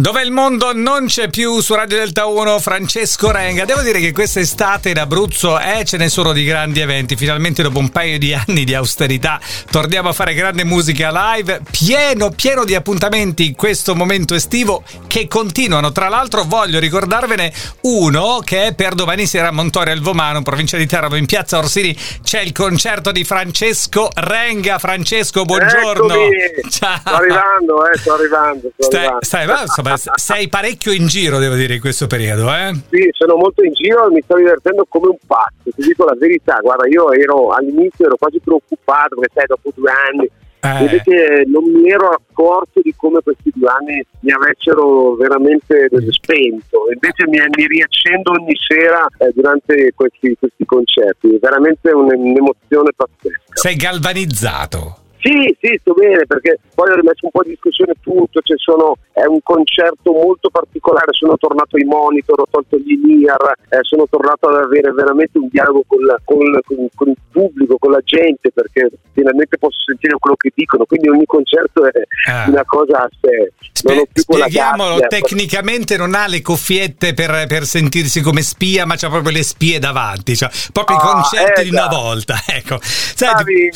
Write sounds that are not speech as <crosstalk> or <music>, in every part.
Dove il mondo non c'è più su Radio Delta 1, Francesco Renga. Devo dire che quest'estate in Abruzzo eh, ce ne sono di grandi eventi. Finalmente dopo un paio di <laughs> anni di austerità torniamo a fare grande musica live, pieno, pieno di appuntamenti in questo momento estivo che continuano. Tra l'altro voglio ricordarvene uno che è per domani sera a Montorio al Vomano, provincia di Teramo, in piazza Orsini. C'è il concerto di Francesco Renga. Francesco, buongiorno. Eccomi. <laughs> Ciao. Sto arrivando, eh, sto arrivando. Sto stai, arrivando. stai, insomma, sei parecchio in giro, devo dire, in questo periodo, eh? Sì, sono molto in giro e mi sto divertendo come un pazzo. Ti dico la verità, guarda, io ero all'inizio ero quasi preoccupato perché sai, dopo due anni eh. Invece non mi ero accorto di come questi due anni mi avessero veramente spento. Invece mi, mi riaccendo ogni sera eh, durante questi, questi concerti. È veramente un'emozione pazzesca. Sei galvanizzato. Sì, sì, sto bene perché poi ho rimesso un po' di discussione tutto, cioè sono, è un concerto molto particolare, sono tornato ai monitor, ho tolto gli INIAR, eh, sono tornato ad avere veramente un dialogo con, con, con, con, il pubblico, con la gente perché finalmente posso sentire quello che dicono, quindi ogni concerto è ah. una cosa a sé. Spe- spieghiamolo, tecnicamente non ha le cuffiette per, per, sentirsi come spia, ma c'ha proprio le spie davanti, cioè proprio ah, i concerti eh, di una volta. <laughs> Ecco. Senti,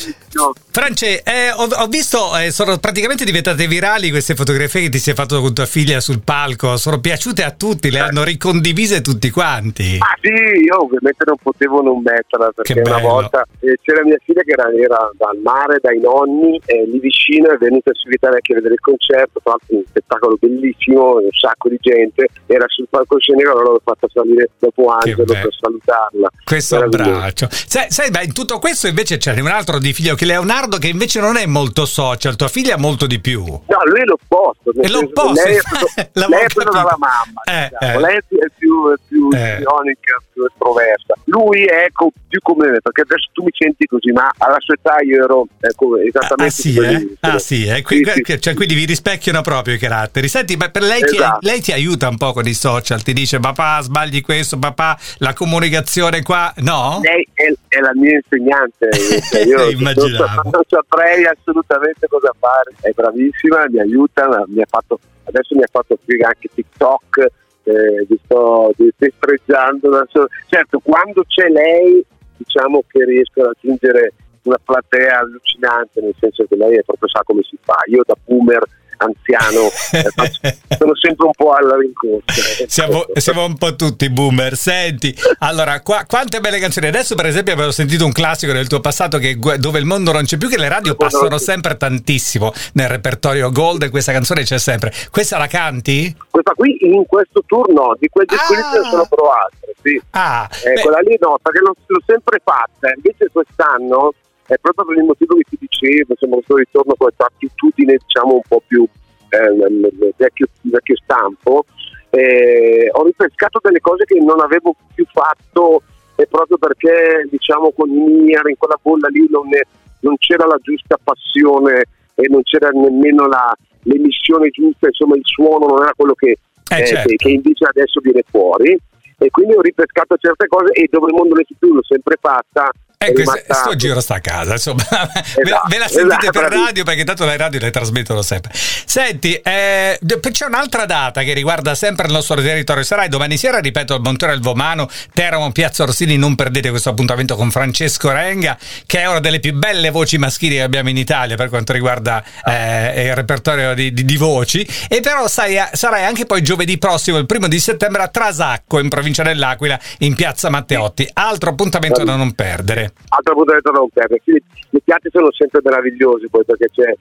France, eh, ho, ho, visto, eh, sono praticamente diventate virali queste fotografie che ti sei fatto con tua figlia sul palco, sono piaciute a tutti, le hanno ricondivise tutti quanti. Ah sì, io ovviamente non potevo non metterla perché una volta eh, c'era mia figlia che era, era, dal mare, dai nonni, lì vicino, è venuta su Vitalecchia a vedere il concerto, tra l'altro un spettacolo bellissimo, un sacco di gente, era sul palcoscenico, allora l'ho fatta salire dopo Angelo per salutarla. Questo abbraccio. Sai, sai beh, in tutto questo invece c'è un altro di figlio che Leonardo che invece non è molto social, tua figlia molto di più. No, lui è l'opposto. È l'opposto. Lei è <laughs> preso, lei è preso dalla mamma. Eh, diciamo. eh. Lei è più, è più eh. ionica, più estroversa. Lui è co- più come me, perché adesso tu mi senti così, ma alla sua età io ero ecco, esattamente ah, sì, eh? ah, sì, eh? Qui, sì, sì. Cioè, quindi vi rispecchiano proprio i caratteri. Senti, ma per lei, esatto. ti, lei ti aiuta un po' con i social, ti dice papà sbagli questo, papà la comunicazione qua, no? Lei è, è la mia insegnante. <laughs> Io Immaginavo. Non, non saprei assolutamente cosa fare. È bravissima, mi aiuta, mi ha fatto, adesso mi ha fatto spiegare anche TikTok, eh, vi sto destreggiando. Certo, quando c'è lei, diciamo che riesco a raggiungere una platea allucinante, nel senso che lei proprio sa come si fa. Io da boomer anziano, eh, <laughs> sono sempre un po' alla rincorsa. Siamo, siamo, un po' tutti boomer. Senti, allora, qua, quante belle canzoni. Adesso, per esempio, avevo sentito un classico del tuo passato che dove il mondo non c'è più, che le radio passano sempre tantissimo nel repertorio gold e questa canzone c'è sempre. Questa la canti? Questa qui in questo turno, di quel disco ah. ne sono però altre, sì. Ah, eh, quella lì no, perché l'ho, l'ho sempre fatta. Invece quest'anno è proprio per il motivo che ti dicevo, insomma, questo ritorno con questa attitudine diciamo un po' più eh, vecchio, vecchio stampo, eh, ho ripescato delle cose che non avevo più fatto e proprio perché diciamo con Nier in quella bolla lì non, è, non, c'era la giusta passione e non c'era nemmeno la, l'emissione giusta, insomma il suono non era quello che, eh, eh, certo. che, che invece adesso viene fuori e quindi ho ripescato certe cose e dove il mondo è più l'ho sempre fatta Ecco, sto giro sta a casa, insomma, esatto, <laughs> ve, la sentite esatto, per radio perché tanto le radio le trasmettono sempre. Senti, eh, c'è un'altra data che riguarda sempre il nostro territorio, sarai domani sera, ripeto, al Montore al Vomano, Teramo, Piazza Orsini, non perdete questo appuntamento con Francesco Renga, che è una delle più belle voci maschili che abbiamo in Italia per quanto riguarda eh, il repertorio di, di, di, voci, e però sai, sarai anche poi giovedì prossimo, il primo di settembre, a Trasacco, in provincia dell'Aquila, in Piazza Matteotti. Altro appuntamento da non perdere di vista non perde. Quindi i piatti sono sempre meravigliosi poi perché c'è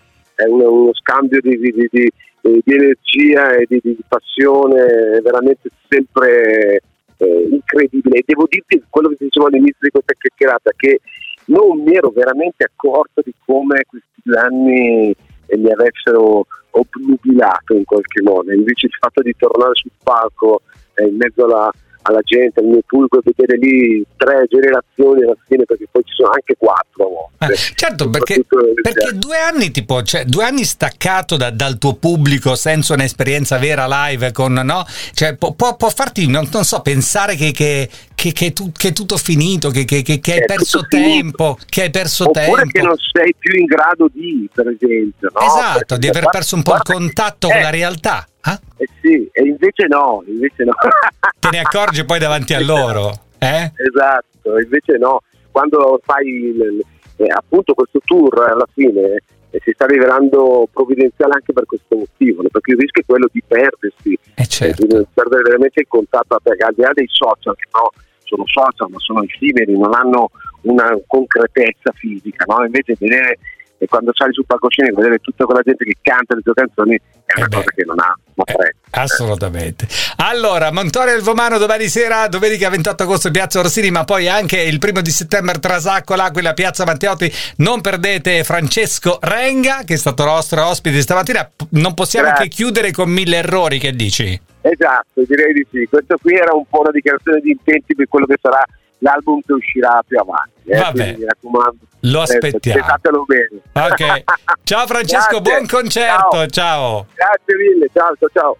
uno, uno, scambio di, di, di, di energia e di, passione veramente sempre eh, incredibile. E devo dirti quello che dicevo all'inizio di questa chiacchierata, che non mi ero veramente accorto di come questi due anni eh, mi avessero obnubilato in qualche modo. Invece il fatto di tornare sul palco eh, in mezzo alla alla gente, al mio pubblico, vedere lì tre generazioni alla fine, perché poi ci sono anche quattro a volte. Eh, certo, perché, perché, due anni, tipo, cioè, due anni staccato da, dal tuo pubblico senza un'esperienza vera live, con, no? cioè, può, può, può, farti, non, non, so, pensare che, che, che, che, tu, che è tutto finito, che, che, che hai perso tempo, che hai perso Oppure tempo. che non sei più in grado di, per esempio. No? Esatto, perché di aver perso un po' il contatto eh, con la realtà Ah? Eh sì, e invece no, invece no. <laughs> Te ne accorgi poi davanti a loro, eh? Esatto, invece no. Quando fai il, eh, appunto questo tour alla fine eh, si sta rivelando provvidenziale anche per questo motivo, perché il rischio è quello di perdersi, Eh, certo. di perdere veramente il contatto, perché al di là dei social, che però sono social ma sono effimeri, non hanno una concretezza fisica, no? invece vedere e quando sali sul palcoscenico vedere tutta quella gente che canta le tue canzoni è una Eh cosa che non ha Eh, assolutamente. Allora, Montorio del Vomano domani sera, domenica 28 agosto, Piazza Orsini, ma poi anche il primo di settembre Trasacco, l'Aquila, Piazza Matteotti. Non perdete Francesco Renga, che è stato nostro ospite stamattina. Non possiamo Grazie. che chiudere con mille errori, che dici? Esatto, direi di sì. Questo qui era un po' una dichiarazione di intenti per quello che sarà l'album che uscirà più avanti. eh, Vabbè. mi raccomando. Lo aspettiamo. Pensatelo bene. Ok. Ciao Francesco, <laughs> buon concerto. Ciao. ciao. Grazie mille, ciao ciao ciao.